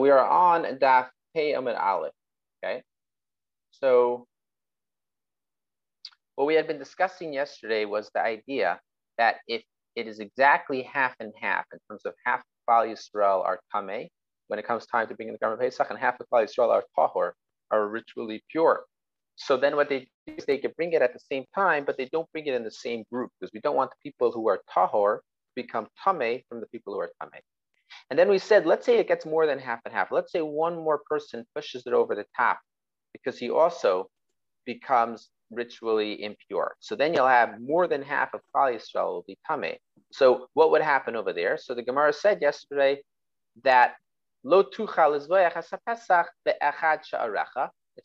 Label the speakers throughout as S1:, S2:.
S1: we are on Daf Pei Amid Aleph. Okay. So what we had been discussing yesterday was the idea that if it is exactly half and half in terms of half Klal Yisrael are Tameh, when it comes time to bring in the Karban Pesach, and half the Klal Yisrael are Tahor, are ritually pure. So then what they do is they can bring it at the same time, but they don't bring it in the same group because we don't want the people who are Tahor become Tameh from the people who are Tameh. And then we said, let's say it gets more than half and half. Let's say one more person pushes it over the top because he also becomes ritually impure. So then you'll have more than half of Klal will be Tameh. So what would happen over there? So the Gemara said yesterday that Lo tuchal It's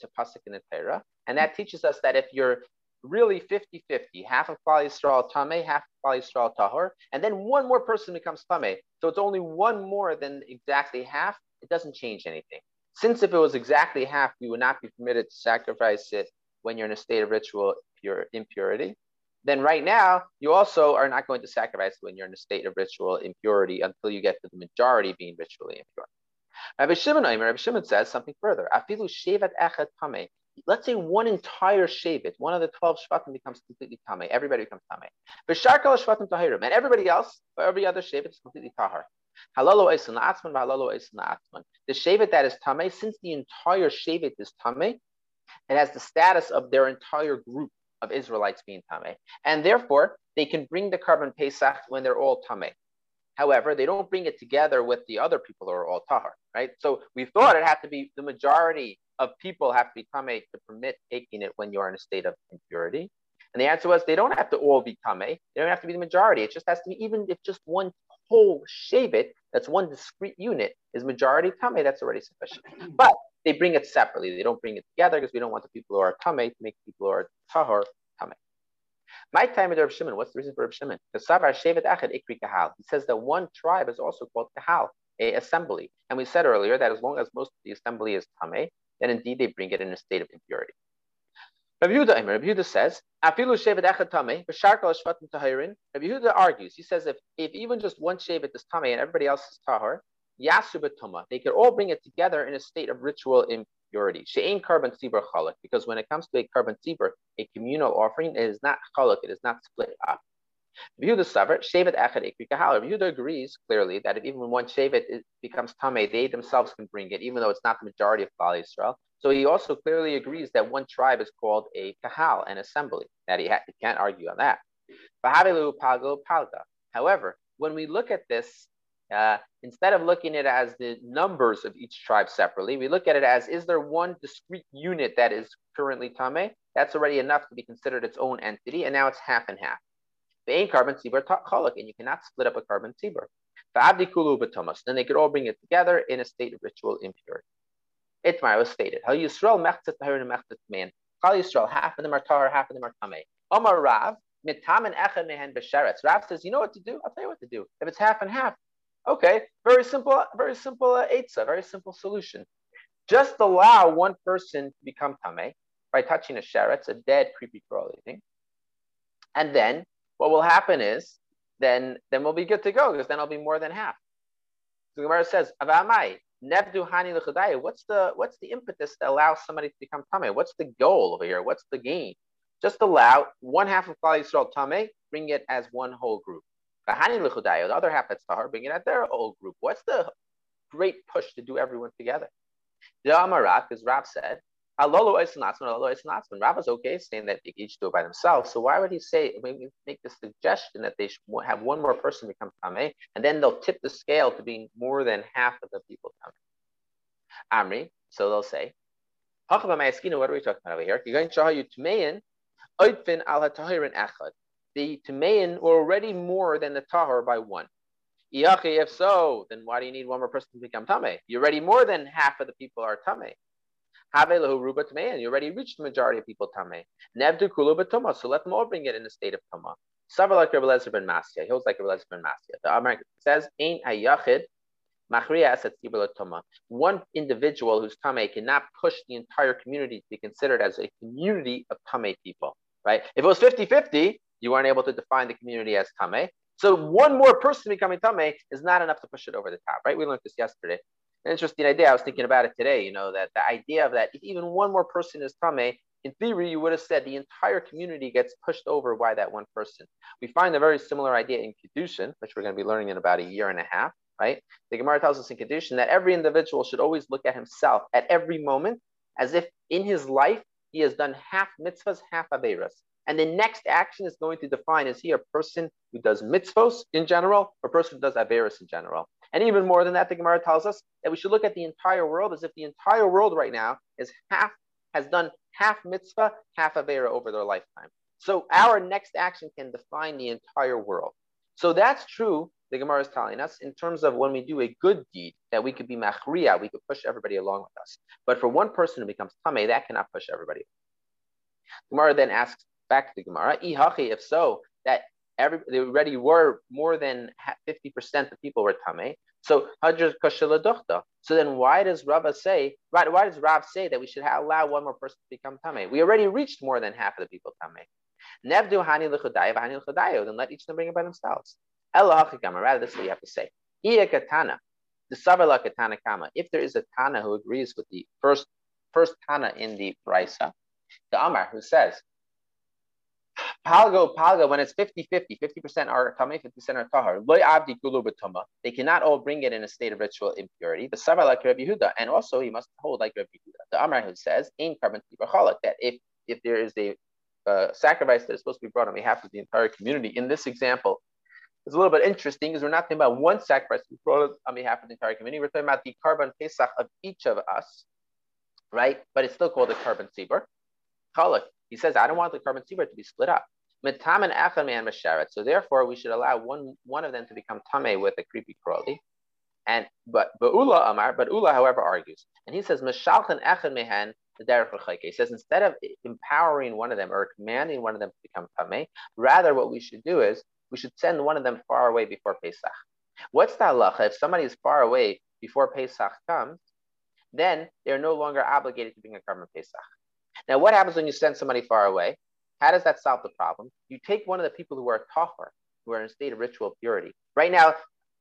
S1: a pasuk in the Torah. And that teaches us that if you're really 50-50, half of Yisrael Tameh, half of Klal Tahor, and then one more person becomes tame. So it's only one more than exactly half. It doesn't change anything. Since if it was exactly half, you would not be permitted to sacrifice it when you're in a state of ritual pure, impurity. Then right now, you also are not going to sacrifice when you're in a state of ritual impurity until you get to the majority being ritually impure. Rabbi Shimon, Rabbi Shimon says something further. Afilu shevet echet tameh let's say one entire Shavit, one of the 12 Shvatim becomes completely Tameh. Everybody becomes Tameh. V'sharkal Shvatim Tahirim. And everybody else, every other Shavit is completely Tahar. Halalo Eisan Atzman, Halalo Eisan Atzman. The Shavit that is Tameh, since the entire Shavit is Tameh, it has the status of their entire group of Israelites being Tameh. And therefore, they can bring the Karban Pesach when they're all Tameh. However, they don't bring it together with the other people who are all tahar, right? So we thought it had to be the majority of people have to be tameh to permit taking it when you're in a state of impurity. And the answer was they don't have to all be tameh. They don't have to be the majority. It just has to be even if just one whole shavit, that's one discrete unit, is majority tameh, that's already sufficient. But they bring it separately. They don't bring it together because we don't want the people who are tameh to make people who are tahar. My time with Reb Shimon, what's the reason for Reb Shimon? Because Savar Shevet Echad Ikri Kahal. He says that one tribe is also called Kahal, a assembly. And we said earlier that as long as most of the assembly is Tameh, then indeed they bring it in a state of impurity. Rabbi Yehuda, Rabbi Yehuda says, Afilu shevet echad tameh, b'sharkal shvatim tahirin. Rabbi Yehuda argues, he says if, if even just one shevet is tameh and everybody else is tahar, yasu betuma, they could all bring it together in a state of ritual impurity. She'ain karban tzibur chalak, because when it comes to a karban tzibur, a communal offering, it is not chalak, it is not split up. Yehuda Savar, Shevet Echad Ikri Kahal. Yehuda agrees clearly that if even one Shevet becomes Tameh, they themselves can bring it, even though it's not the majority of Klal Yisrael. So he also clearly agrees that one tribe is called a Kahal, an assembly, that he, ha- he can't argue on that. However, when we look at this, uh, instead of looking at it as the numbers of each tribe separately, we look at it as is there one discrete unit that is currently Tame? That's already enough to be considered its own entity, and now it's half and half. The ain't karban tzibur cholak, and you cannot split up a karban tzibur. Kulu b'tomas. Then they could all bring it together in a state of ritual impurity. Itmar was stated. How Yisrael mechtzat tahir and mechtzat man. Kal Yisrael, half of them are tar, half of them are tamei. Omar Rav, mitam and echad mehen b'sheretz. Rav says, you know what to do? I'll tell you what to do. If it's half and half, okay, very simple, very simple uh, eitzah, very simple solution. Just allow one person to become tamei by touching a sheretz, a dead, creepy crawly thing, and then what will happen is then then we'll be good to go because then I'll be more than half. So the Gemara says, Avamai, Nevdu Hani What's the what's the impetus that allows somebody to become Tame? What's the goal over here? What's the gain? Just allow one half of Klal Yisrael Tame, bring it as one whole group. The other half that's Tahar, bring it as their old group. What's the great push to do everyone together? The Amarat, as Rab said, Halolo Eisanatzman, Halolo Eisanatzman. Rabba's okay saying that they each do it by themselves. So why would he say, make the suggestion that they should have one more person become Tameh, and then they'll tip the scale to being more than half of the people Tameh? Amri, so they'll say, what are we talking about over here? You're going to show you Tumein, Oidfin al Echad. The Tumein were already more than the Tahor by one. If so, then why do you need one more person to become Tameh? You're already more than half of the people are Tameh. Have ruba and you already reached the majority of people tamei. Nevdu kulu so let them all bring it in the state of tuma. Several like Rabbi Lezer ben Masya. He holds like Rabbi Lezer ben Masya. The Amar says, "Ein hayachid machriya asat tuma." One individual who's tamei cannot push the entire community to be considered as a community of tamei people. Right? If it was 50-50, you weren't able to define the community as tamei. So one more person becoming tamei is not enough to push it over the top. Right? We learned this yesterday. An interesting idea. I was thinking about it today. You know that the idea of that if even one more person is tame, in theory, you would have said the entire community gets pushed over by that one person. We find a very similar idea in Kedushin, which we're going to be learning in about a year and a half, right? The Gemara tells us in Kedushin that every individual should always look at himself at every moment as if in his life he has done half mitzvahs, half averas. And the next action is going to define is he a person who does mitzvahs in general or a person who does averas in general? And even more than that, the Gemara tells us that we should look at the entire world as if the entire world right now is half has done half mitzvah, half avera over their lifetime. So our next action can define the entire world. So that's true. The Gemara is telling us in terms of when we do a good deed that we could be machriya, we could push everybody along with us. But for one person who becomes tame, that cannot push everybody. Gemara then asks back to the Gemara, if so, that every they already were more than 50% of people were tame. So So then why does Rava say, right, why does Rav say that we should allow one more person to become tame? We already reached more than half of the people tame. Nevdu hani l'chudayu, then let each of them bring it by themselves. Ella rather this is what you have to say. Iya katana, the savala katana kama. If there is a tana who agrees with the first first tana in the brisa, the Amar who says Palgo, palgo, when it's 50 50, 50% are tame, 50% are tahar. Loy abdi gulu. They cannot all bring it in a state of ritual impurity. The sabah like Rabbi Yehuda, and also he must hold like Rabbi Yehuda. The Amar who says, in karban that if if there is a uh, sacrifice that is supposed to be brought on behalf of the entire community, in this example, it's a little bit interesting because we're not talking about one sacrifice brought on behalf of the entire community. We're talking about the karban pesach of each of us, right? But it's still called a karban tzibur. He says, I don't want the karban tzibur to be split up. So therefore, we should allow one one of them to become tame with a creepy crawly. And but Ula Amar, but Ula, however, argues, and he says, Mishalchan echad mehan he says instead of empowering one of them or commanding one of them to become tame, rather what we should do is we should send one of them far away before Pesach. What's the halacha? If somebody is far away before Pesach comes, then they're no longer obligated to bring a karban Pesach. Now, what happens when you send somebody far away? How does that solve the problem? You take one of the people who are tahar, who are in a state of ritual purity. Right now,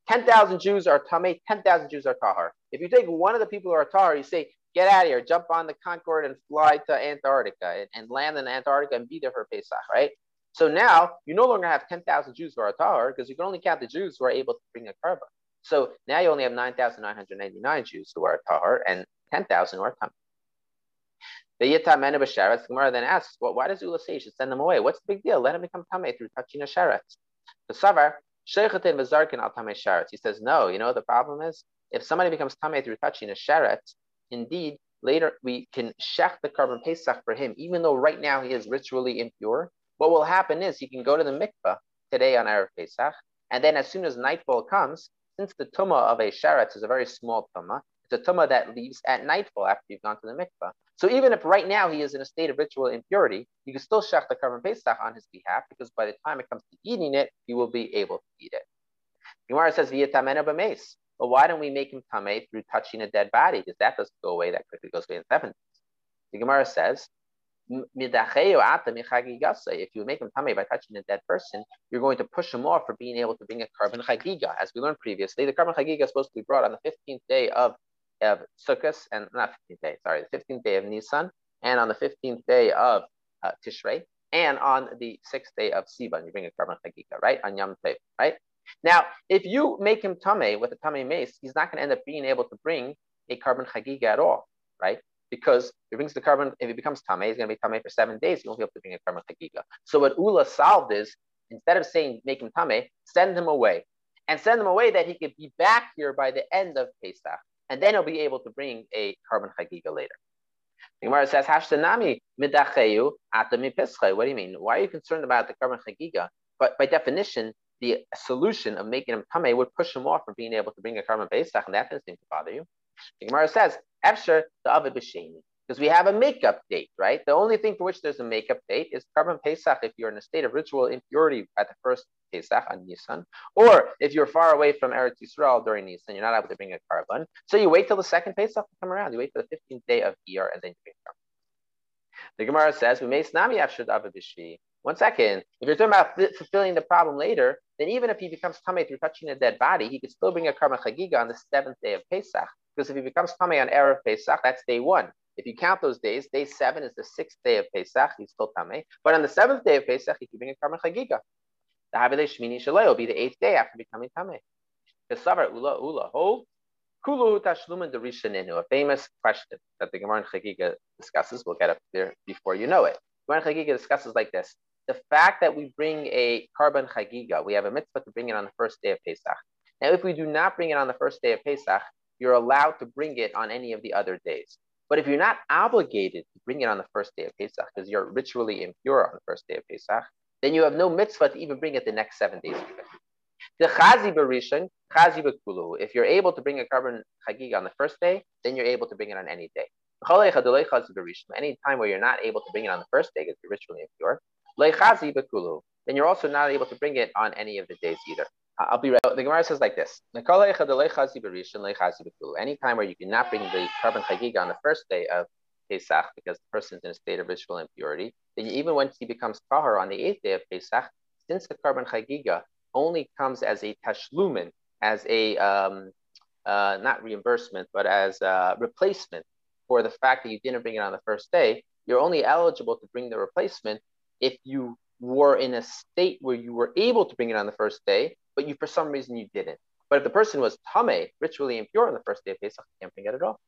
S1: 10,000 Jews are tameh, 10,000 Jews are tahar. If you take one of the people who are tahar, you say, get out of here, jump on the Concorde and fly to Antarctica and, and land in Antarctica and be there for Pesach, right? So now you no longer have 10,000 Jews who are tahar because you can only count the Jews who are able to bring a karban. So now you only have 9,999 Jews who are tahar and 10,000 who are tameh. The Yitamena b'sharetz, Gemara then asks, well, why does Ula say you should send them away? What's the big deal? Let them become tamei through touching a sharetz. The Savar, Sheikhatin v'zarkin al tamei sharetz. He says, no, you know the problem is? If somebody becomes tamei through touching a sharetz, indeed, later we can shech the karban pesach for him, even though right now he is ritually impure. What will happen is he can go to the mikvah today on Erev Pesach, and then as soon as nightfall comes, since the tumah of a sharetz is a very small tumah, it's a tumah that leaves at nightfall after you've gone to the mikvah. So even if right now he is in a state of ritual impurity, you can still shech the karban pesach on his behalf because by the time it comes to eating it, he will be able to eat it. Gemara says via b'meis. Well, why don't we make him tameh through touching a dead body? Because that doesn't go away that quickly. goes away in seven days. The Gemara says, if you make him tameh by touching a dead person, you're going to push him off for being able to bring a karban chagiga. As we learned previously, the karban chagiga is supposed to be brought on the 15th day of of Sukkot, and not 15th day, sorry, the 15th day of Nisan, and on the 15th day of uh, Tishrei, and on the sixth day of Sivan, you bring a karban chagika, right? On Yom Tov, right? Now, if you make him tame with a tame mace, he's not going to end up being able to bring a karban chagiga at all, right? Because if he brings the karban, if he becomes tame, he's going to be tame for seven days. He won't be able to bring a karban chagiga. So what Ula solved is instead of saying make him tame, send him away, and send him away that he could be back here by the end of Pesach and then he'll be able to bring a karban chagiga later. The Gemara says, Hashtanami midacheyu pischai. What do you mean? Why are you concerned about the karban chagiga? But by definition, the solution of making him tame would push him off from being able to bring a karban pesach, and that doesn't seem to bother you. The Gemara says, Efsher the Avid B'Sheni because we have a makeup date, right? The only thing for which there's a makeup date is karban Pesach if you're in a state of ritual impurity at the first Pesach on Nisan, or if you're far away from Eretz Yisrael during Nisan, you're not able to bring a karban. So you wait till the second Pesach to come around. You wait for the 15th day of Iyar and then you bring karban. The Gemara says, "We may snami afshad One second. If you're talking about fulfilling the problem later, then even if he becomes tamei through touching a dead body, he could still bring a karma chagiga on the seventh day of Pesach Because if he becomes Tameh on Erev Pesach, that's day one. If you count those days, day seven is the sixth day of Pesach, he's still Tameh. But on the seventh day of Pesach, he's bring a Karban Chagiga. The Havile Shmini Shalei will be the eighth day after becoming Tameh. The Savar Ula Ula hold Kulu Tashluman Derishaninu, a famous question that the Gemara in Chagiga discusses. We'll get up there before you know it. Gemara in Chagiga discusses like this. The fact that we bring a Karban Chagiga, we have a mitzvah to bring it on the first day of Pesach. Now, if we do not bring it on the first day of Pesach, you're allowed to bring it on any of the other days. But if you're not obligated to bring it on the first day of Pesach because you're ritually impure on the first day of Pesach, then you have no mitzvah to even bring it the next seven days. The chazi berishan, chazi bekulu. If you're able to bring a Karban chagig on the first day, then you're able to bring it on any day. Any time where you're not able to bring it on the first day because you're ritually impure, then you're also not able to bring it on any of the days either. I'll be right. The Gemara says like this: Anytime where you cannot bring the Karban chagiga on the first day of Pesach because the person is in a state of ritual impurity, then even when he becomes tahar on the eighth day of Pesach, since the Karban chagiga only comes as a tashlumin, as a um, uh, not reimbursement, but as a replacement for the fact that you didn't bring it on the first day, you're only eligible to bring the replacement if you were in a state where you were able to bring it on the first day, but you for some reason you didn't. But if the person was tame, ritually impure on the first day of Pesach, you can't bring it at all.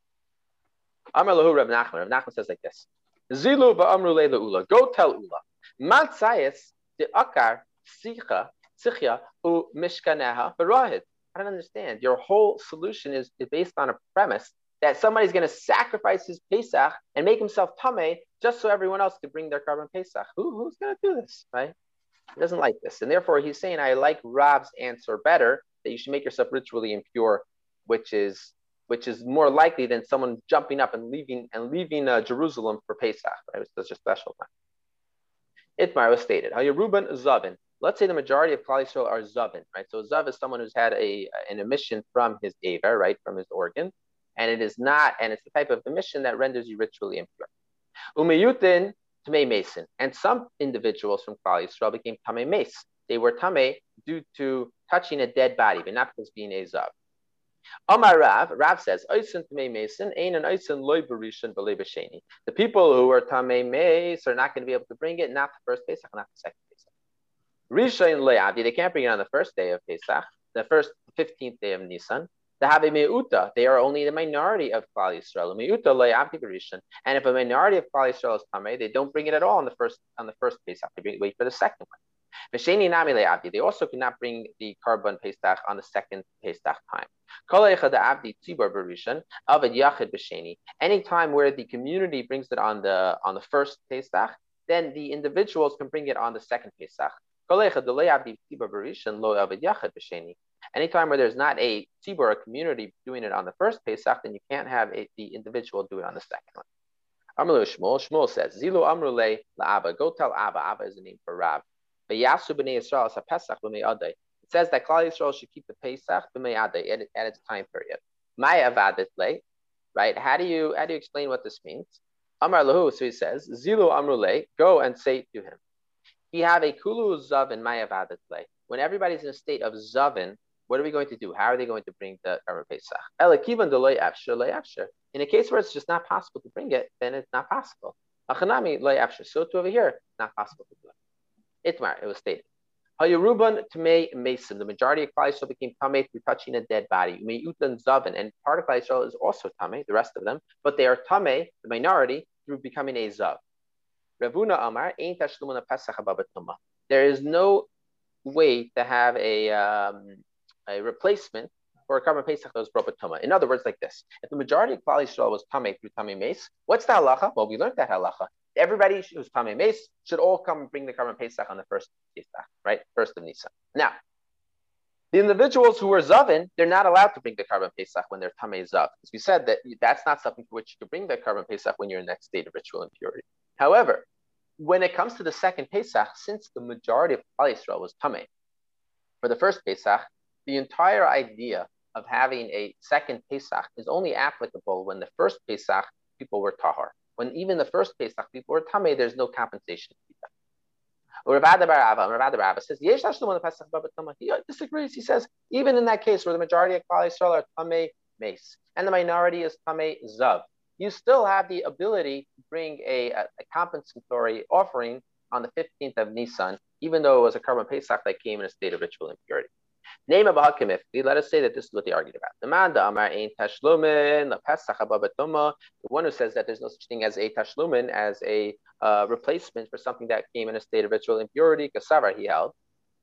S1: Amar lahu Rav Nachman. Rav Nachman says like this: Zilu ba'amru le'ula. Go tell Ula. Matzayas de akar sicha sichya u mishkaneha barahid. I don't understand. Your whole solution is, is based on a premise that somebody's going to sacrifice his Pesach and make himself tame just so everyone else can bring their Karban Pesach. Who, who's going to do this, right? He doesn't like this. And therefore, he's saying, I like Rab's answer better, that you should make yourself ritually impure, which is which is more likely than someone jumping up and leaving and leaving uh, Jerusalem for Pesach, right? It's such a special time. Itmar was stated, Hayarubin Zavin. Let's say the majority of Klal Yisrael are Zavin, right? So Zav is someone who's had a an emission from his Ava, right, from his organ, and it is not, and it's the type of emission that renders you ritually impure. Umeyutin Tamei Mason, and some individuals from Klal Yisrael became Tamei Mace. They were Tamei due to touching a dead body, but not because being a Zav. Amar Rav, Rav says, Mason. The people who are Tamei Mace are not going to be able to bring it, not the first Pesach, not the second Pesach. Rishain Le'avdi, they can't bring it on the first day of Pesach, the first 15th day of Nisan. A meuta, they are only the minority of Klal Yisrael. Meuta barishan. And if a minority of Klal Yisrael is tamei, they don't bring it at all on the first on the first Pesach. They bring, wait for the second one. They also cannot bring the Karban Pesach on the second Pesach time. Any time where the community brings it on the on the first Pesach, then the individuals can bring it on the second Pesach. Anytime where there's not a tzibur, a community doing it on the first Pesach, then you can't have a, the individual do it on the second one. Amru Shmuel, Shmuel says, Zilu Amrule la'aba, go tell Abba, Abba is the name for Rab. It says that Klal Yisrael should keep the Pesach at, at its time period. Maya vadit right? How do you how do you explain what this means? Amar lahu, so he says, Zilu amrule, go and say to him. He have a kulu zavin maya vadit When everybody's in a state of zavin, what are we going to do? How are they going to bring the Karban Pesach? In a case where it's just not possible to bring it, then it's not possible. So to over here, not possible to do it. Itmar, it was stated. Hayuruban Tamei Mason, the majority of Klal Yisrael became Tamei through touching a dead body. Meyutan Zavin, and part of Klal Yisrael is also Tamei, the rest of them, but they are Tamei, the minority, through becoming a Zav. Ravuna Amar, Ein Pesach There is no way to have a, um, a replacement for a Karban Pesach that was brought with In other words, like this: if the majority of Klal Yisrael was Tamei through Tamei Mace, what's the halacha? Well, we learned that halacha everybody who's Tamei Mace should all come and bring the Karban Pesach on the first Pesach, right? First of Nisan. Now, the individuals who are Zavin, they're not allowed to bring the Karban Pesach when they're Tamei Zav. As we said, that that's not something for which you can bring the Karban Pesach when you're in that state of ritual impurity. However, when it comes to the second Pesach, since the majority of Klal Yisrael was Tamei, for the first Pesach, the entire idea of having a second Pesach is only applicable when the first Pesach people were Tahar when even the first Pesach people were Tameh, there's no compensation. Says, He disagrees. He says, even in that case where the majority of Klal Yisrael are Tameh mace, and the minority is Tame Zav. You still have the ability to bring a, a, a compensatory offering on the 15th of Nisan, even though it was a karban Pesach that came in a state of ritual impurity. Name of Hakimifti, let us say that this is what they argued about. The man, the Amar Ein Tashlumin, the Pesach the one who says that there's no such thing as a Tashlumin, as a uh, replacement for something that came in a state of ritual impurity, Kasava he held.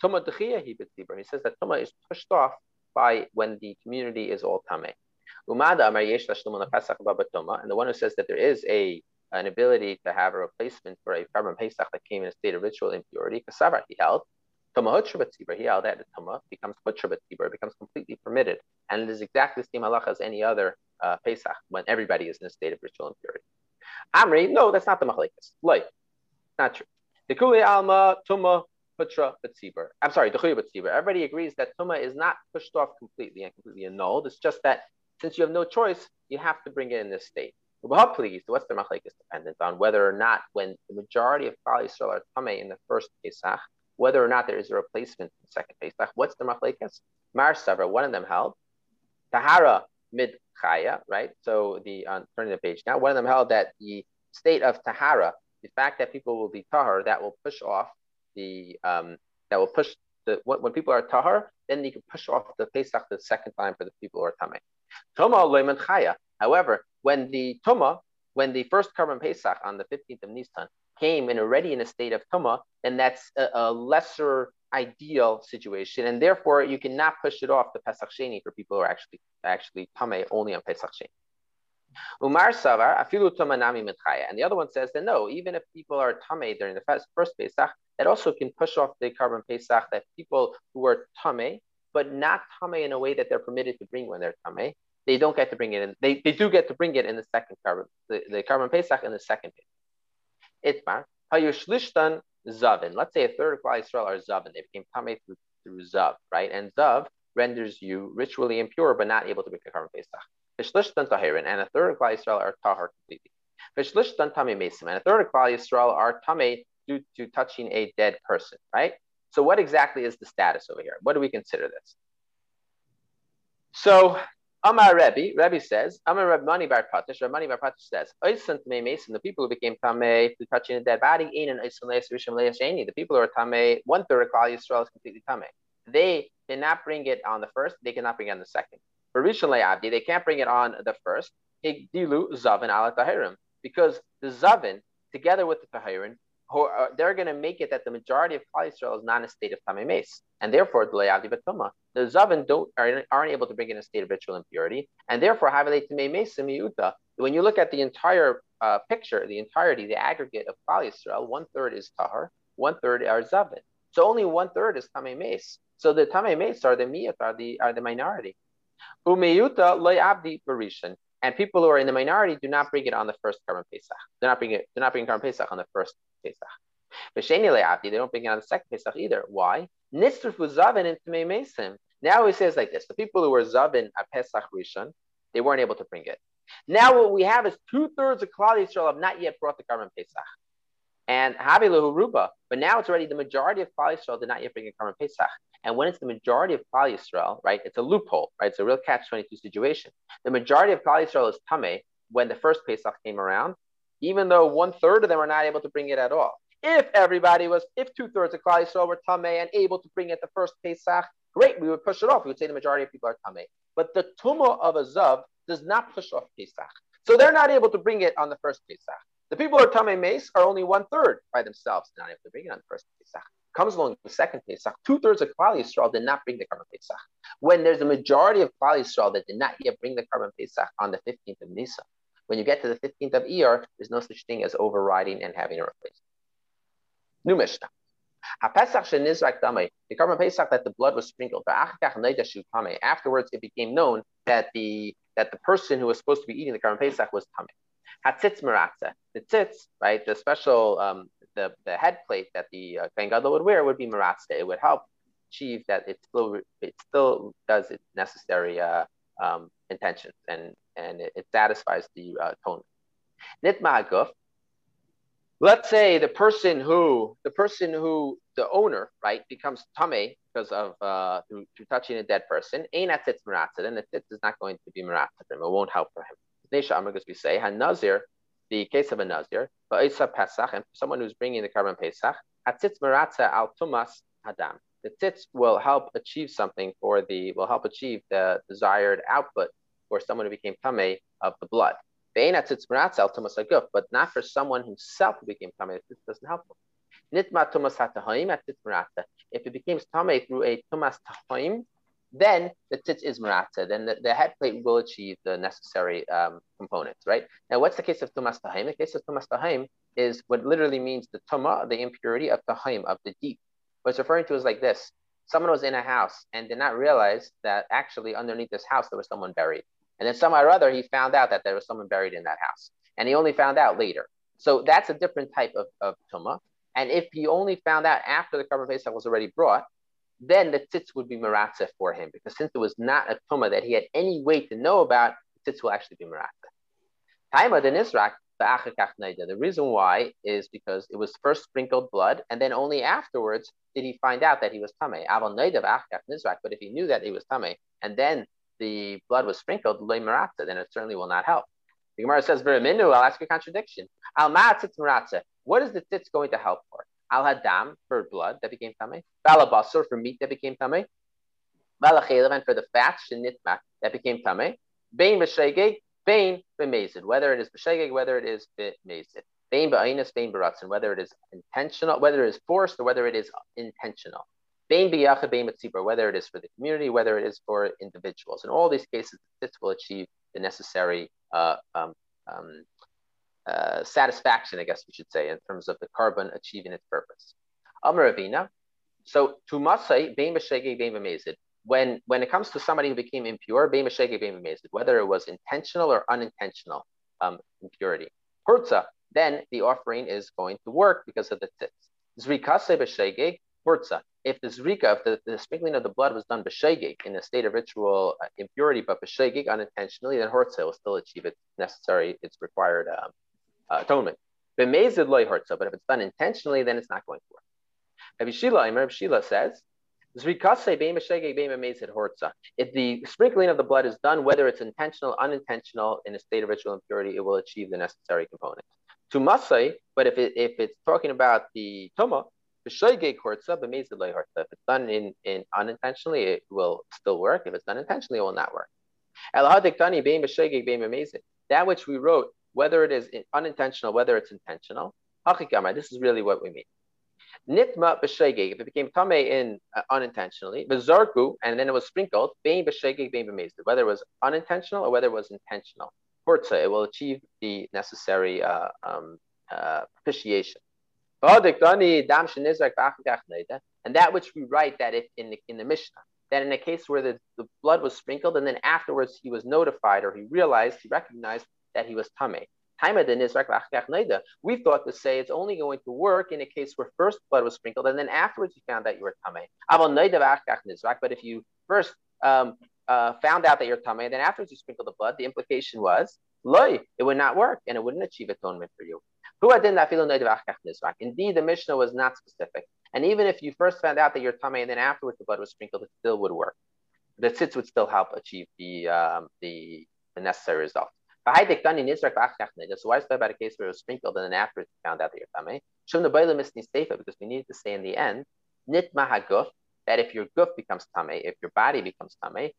S1: Tuma he says that Tuma is pushed off by when the community is all Tameh. Umada the and the one who says that there is a an ability to have a replacement for a Karban Pesach that came in a state of ritual impurity, Kasava he held. Tuma Hutra he held that the Tuma becomes Hutra it becomes completely permitted. And it is exactly the same halacha as any other uh, Pesach when everybody is in a state of ritual impurity. Amri, no, that's not the machlekes. Like, not true. The Kuli Alma, Tuma, Putra, Betzibur. I'm sorry, the Chuya Betzibur. Everybody agrees that Tuma is not pushed off completely and completely annulled. It's just that since you have no choice, you have to bring it in this state. Please, what's the machlekes dependent on whether or not when the majority of Kali Yisrael are Tame in the first Pesach, whether or not there is a replacement in the second Pesach. What's the machlekes? Mar Savra, one of them held. Tahara mid chaya, right? So the on turning the page now, one of them held that the state of tahara, the fact that people will be tahar, that will push off the um, that will push the when people are tahar, then you can push off the Pesach the second time for the people who are tamei. Toma leiman chaya. However, when the tuma, when the first Karban Pesach on the 15th of Nisan came and already in a state of tuma, then that's a, a, lesser ideal situation, and therefore you cannot push it off the Pesach Sheni for people who are actually actually tame only on Pesach Sheni. Umar Savar, afilu nami mitchaya. And the other one says that no, even if people are tame during the first, first Pesach, that also can push off the karban Pesach that people who are tame, but not tame in a way that they're permitted to bring when they're tame, they don't get to bring it in. They, they do get to bring it in the second karban, the, the Karban Pesach in the second Pesach. Itmar, Hayushlishtan Zavin. Let's say a third of Klal Yisrael are Zavin. They became Tameh through, through Zav, right? And Zav renders you ritually impure, but not able to make a Karban Pesach. Vishlishtan Tahirin. And a third of Klal Yisrael are Tahar completely. Vishlishtan Tameh Mesim. And a third of Klal Yisrael are Tameh due to touching a dead person, right? So what exactly is the status over here? What do we consider this? So Amar Rebbe, Rebbe says, Amar Mani Bar Patish, Mani Bar Patish says, Oisant me Mason, the people who became Tameh through touching a dead body, in and Oisant Leis Rishim Leis Sheni, the people who are Tameh, one third of Klal Yisrael is completely Tameh. They cannot bring it on the first, they cannot bring it on the second. For Rishon Le'abdi, they can't bring it on the first, Higdilu Zavin ala Tahirim, because the Zavin, together with the Tahirim, they're going to make it that the majority of Klal Yisrael is not in a state of tamei mace, and therefore the the Zavin don't aren't, aren't able to bring in a state of ritual impurity, and therefore havele tamei mace miyuta. When you look at the entire uh, picture, the entirety, the aggregate of Klal Yisrael, one third is tahar, one third are Zavin. So only one third is tamei mace. So the tamei mace are the miyut, are the are the minority. Umeyuta loy abdi barishan. And people who are in the minority do not bring it on the first Karban Pesach. They're not bringing it. They're not bringing Karban Pesach on the first Pesach. But generally after they don't bring it on the second Pesach either. Why? Nitzruf was Zavin and Tamei Mesim. Now he says like this: the people who were Zavin at Pesach Rishon, they weren't able to bring it. Now what we have is two thirds of Klal Yisrael have not yet brought the Karban Pesach, and Havilahu Ruba. But now it's already the majority of Klal Yisrael did not yet bring a Karban Pesach. And when it's the majority of Klal Yisrael, right, it's a loophole, right? It's a real catch-22 situation. The majority of Klal Yisrael is Tameh when the first Pesach came around, even though one third of them are not able to bring it at all. If everybody was, if two thirds of Klal Yisrael were Tameh and able to bring it the first Pesach, great, we would push it off. We would say the majority of people are Tameh. But the Tumah of a Zav does not push off Pesach. So they're not able to bring it on the first Pesach. The people who are Tameh Mace are only one third by themselves, not able to bring it on the first Pesach. Comes along the second Pesach, two thirds of Klal Yisrael did not bring the Karban Pesach. When there's a majority of Klal Yisrael that did not yet bring the Karban Pesach on the 15th of Nisan, when you get to the 15th of Iyar, there's no such thing as overriding and having a replacement. New Mishnah. The Karban Pesach that the blood was sprinkled. Afterwards, it became known that the that the person who was supposed to be eating the Karban Pesach was tamei. The tzitz, right, the special um, the, the head plate that the uh, Gadol would wear would be maratza. It would help achieve that it still it still does its necessary uh, um, intentions and and it, it satisfies the uh, tone. Nitma let's say the person who the person who the owner right becomes tame because of uh through, through touching a dead person ain't at then the tzitz is not going to be for him it won't help for him Nesha Amr, we say hanazir the case of a nazir but pesach and someone who's bringing the karban pesach at tzitz al tumas hadam the tzitz will help achieve something for the will help achieve the desired output for someone who became tame of the blood but not for someone himself who became tamei. This doesn't help him. Nitma tumas at If it becomes tamei through a tumas tahaim, then the tzitz is marata. Then the, the, head plate will achieve the necessary um, components, right? Now, what's the case of tumas tahaim? The case of tumas tahaim is what literally means the tuma, the impurity of tahaim, of the deep. What it's referring to is like this. Someone was in a house and did not realize that actually underneath this house there was someone buried. And then somehow or other, he found out that there was someone buried in that house. And he only found out later. So that's a different type of, of tumah. And if he only found out after the carbon Pesach was already brought, then the tzitz would be maratzah for him. Because since it was not a tumah that he had any way to know about, the tzitz will actually be maratzah. Taima the Nisrak, the reason why is because it was first sprinkled blood, and then only afterwards did he find out that he was tame. But if he knew that he was tame, and then the blood was sprinkled, then it certainly will not help. The Gemara says, I'll ask a contradiction. Al What is the tzitz going to help for? Al hadam for blood that became tame. Balabasur for meat that became tame. Balachelav for the fat shenitma that became tame. Bain b'shegeg, bain b'mezid. Whether it is b'shegeg, whether it is b'mezid. Bain ba'inus, bain b'ratzin. Whether it is intentional, whether it is forced, or whether it is intentional whether it is for the community, whether it is for individuals. In all these cases, this will achieve the necessary uh, um, um, uh, satisfaction, I guess we should say, in terms of the karban achieving its purpose. Amaravina. So to Masai, when when it comes to somebody who became impure, whether it was intentional or unintentional um, impurity. Hurtza, then the offering is going to work because of the tzitz. Zrikase b'shegeg, hurtza if the zrika, if the, the sprinkling of the blood was done b'shegig in a state of ritual uh, impurity, but b'shegig unintentionally, then hortza will still achieve its necessary, its required um, uh, atonement. B'mezid loy hortza, but if it's done intentionally, then it's not going to work. Rabbi Shila, Rabbi Shila says, if the sprinkling of the blood is done, whether it's intentional, unintentional, in a state of ritual impurity, it will achieve the necessary components. To masay, but if it, if it's talking about the toma, if it's done in, in unintentionally, it will still work. If it's done intentionally, it will not work. That which we wrote, whether it is unintentional, whether it's intentional, this is really what we mean. Nitma if it became tame in uh, unintentionally, v'zarku, and then it was sprinkled, bein b'shegeg, bein whether it was unintentional or whether it was intentional. Hortza, it will achieve the necessary uh, um, uh, propitiation. And that which we write that if in the, in the Mishnah, that in a case where the, the blood was sprinkled and then afterwards he was notified or he realized, he recognized that he was Tameh. We thought to say it's only going to work in a case where first blood was sprinkled and then afterwards you found out you were Tameh. But if you first um, uh, found out that you're Tameh and then afterwards you sprinkled the blood, the implication was, loy, it would not work and it wouldn't achieve atonement for you. Indeed, the Mishnah was not specific. And even if you first found out that you're tamei and then afterwards the blood was sprinkled, it still would work. The tzitz would still help achieve the um, the, the necessary result. So why is there about a case where it was sprinkled and then afterwards you found out that you're tamei? Because we need to say in the end, nit mahaguf, that if your guf becomes tamei, if your body becomes tamei,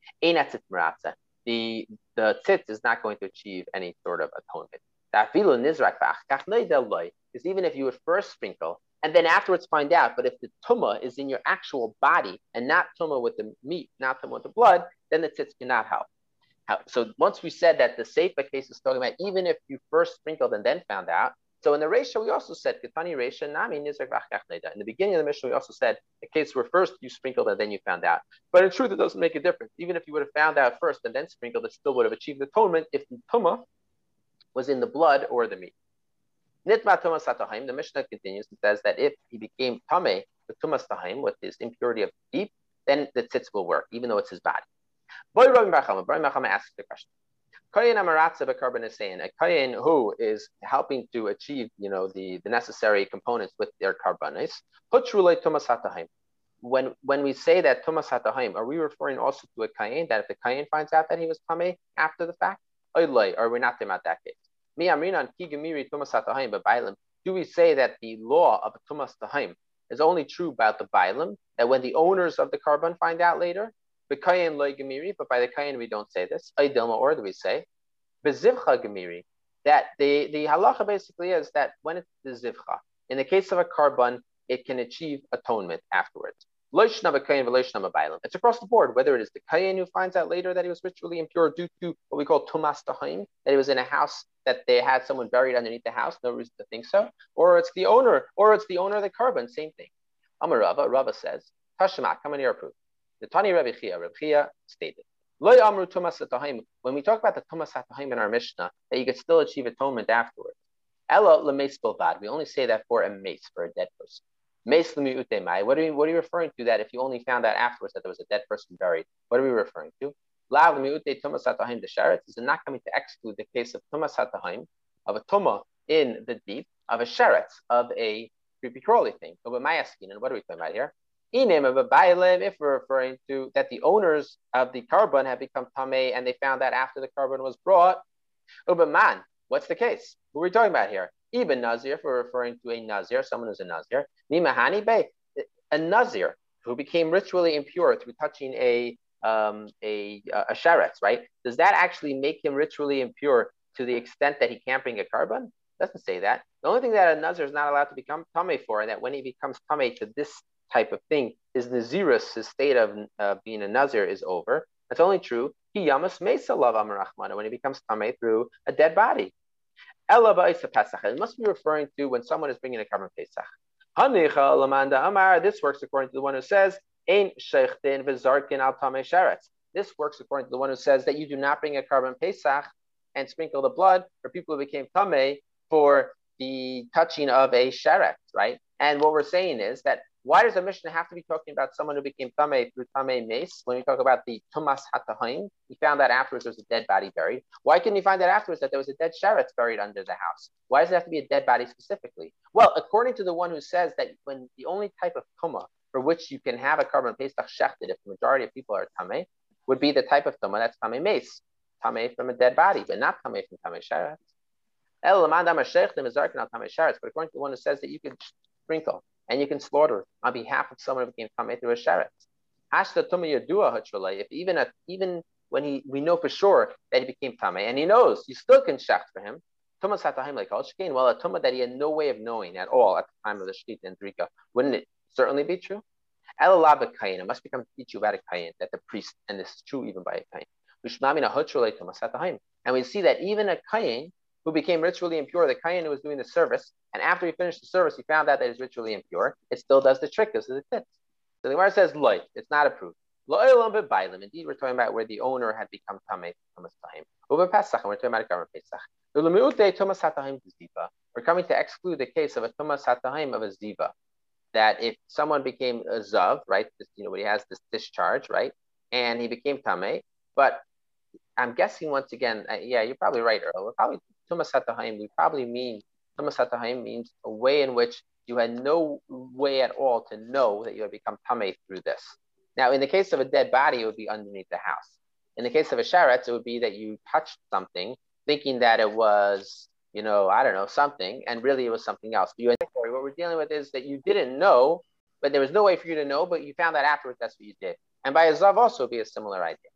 S1: the the tzitz is not going to achieve any sort of atonement. Because even if you would first sprinkle and then afterwards find out, but if the tuma is in your actual body and not tuma with the meat, not tuma with the blood, then the tzitz cannot help. So once we said that the Seifa case is talking about even if you first sprinkled and then found out. So in the Resha, we also said Resha Nami In the beginning of the Mishnah, we also said a case where first you sprinkled and then you found out. But in truth, it doesn't make a difference. Even if you would have found out first and then sprinkled, it still would have achieved atonement if the tumah was in the blood or the meat. Nitma tumas hatahim, The Mishnah continues and says that if he became tame with tumas tahim, with his impurity of deep, then the tzitz will work, even though it's his body. Boy Rabbi Machama, Rabbi Machama asks the question. Kayin amaratza A kayin who is helping to achieve, you know, the, the necessary components with their karbanis. Hutrule tumas hatahim. When when we say that tumas hatahim, are we referring also to a kayin that if the kayin finds out that he was tame after the fact, or are we not talking about that case? Do we say that the law of tumas tahim is only true about the bailim that when the owners of the karban find out later, but by the kayin we don't say this. Or do we say? That the the halacha basically is that when it's the zivcha, in the case of a karban, it can achieve atonement afterwards. It's across the board, whether it is the kayin who finds out later that he was ritually impure due to what we call tumas tahim, that he was in a house that they had someone buried underneath the house, no reason to think so, or it's the owner, or it's the owner of the karban, same thing. Amar Rava, Rava says, Tashima, come on here, proof. The Tani Rabbi Chia, Rabbi Chia stated, when we talk about the tumas hatahim in our Mishnah, that you could still achieve atonement afterwards. Ella lemes. We only say that for a mace, for a dead person. What are you What are you referring to? That if you only found out afterwards that there was a dead person buried, what are we referring to? Sharetz is not coming to exclude the case of tumas hatahim of a tuma in the deep of a sharetz of a creepy crawly thing. But my asking, and what are we talking about here? if we're referring to that the owners of the karban have become tame and they found that after the karban was brought. man, what's the case? Who are we talking about here? Even Nazir, we're referring to a Nazir, someone who's a Nazir. Nimahani Bey, a Nazir who became ritually impure through touching a um, a, a sharetz, right? Does that actually make him ritually impure to the extent that he can't bring a karban? Doesn't say that. The only thing that a Nazir is not allowed to become tame for, and that when he becomes tame to this type of thing, his Nazirus, his state of uh, being a Nazir is over. That's only true. He yamas mesa lav amarachmana when he becomes tame through a dead body. It must be referring to when someone is bringing a karban pesach. This works according to the one who says. This works according to the one who says that you do not bring a karban pesach and sprinkle the blood for people who became tame for the touching of a sharetz, right? And what we're saying is that why does the Mishnah have to be talking about someone who became Tameh through Tameh Mace? When we talk about the Tumas Hatahim, he found that afterwards there was a dead body buried. Why couldn't he find that afterwards that there was a dead Sharetz buried under the house? Why does it have to be a dead body specifically? Well, according to the one who says that when the only type of Tumah for which you can have a karban Pesach shechted if the majority of people are Tameh would be the type of Tumah that's Tameh Mace. Tameh from a dead body, but not Tameh from Tameh Sharetz. But according to the one who says that you can sprinkle and you can slaughter on behalf of someone who became tamei through a sheretz. Hashta yadua If even at, even when he we know for sure that he became tamei, and he knows you still can shecht for him. Tumas hatahim like al shkein. Well, a tumah that he had no way of knowing at all at the time of the shkita and drika, wouldn't it certainly be true? Elalaba kain. It must become a kain that the priest, and this is true even by a kain. And we see that even a kain who became ritually impure, the Kayan who was doing the service, and after he finished the service, he found out that he's ritually impure, it still does the trick as it fits. So the Gemara says, loy, it's not approved. Indeed, we're talking about where the owner had become tamei Tumas Tahim. Over Pesach, we're talking about a Pesach. We're coming to exclude the case of a Tumas Hatahim of a Ziva. That if someone became a Zav, right, this, you know, he has this discharge, right, and he became Tameh, but I'm guessing once again, uh, yeah, you're probably right, Earl. We're probably Tumas Hatahim, we probably mean Tumas Hatahim means a way in which you had no way at all to know that you had become Tameh through this. Now, in the case of a dead body, it would be underneath the house. In the case of a sharetz, it would be that you touched something thinking that it was, you know, I don't know, something, and really it was something else. But you, what we're dealing with is that you didn't know, but there was no way for you to know, but you found that afterwards that's what you did. And by a zav also be a similar idea.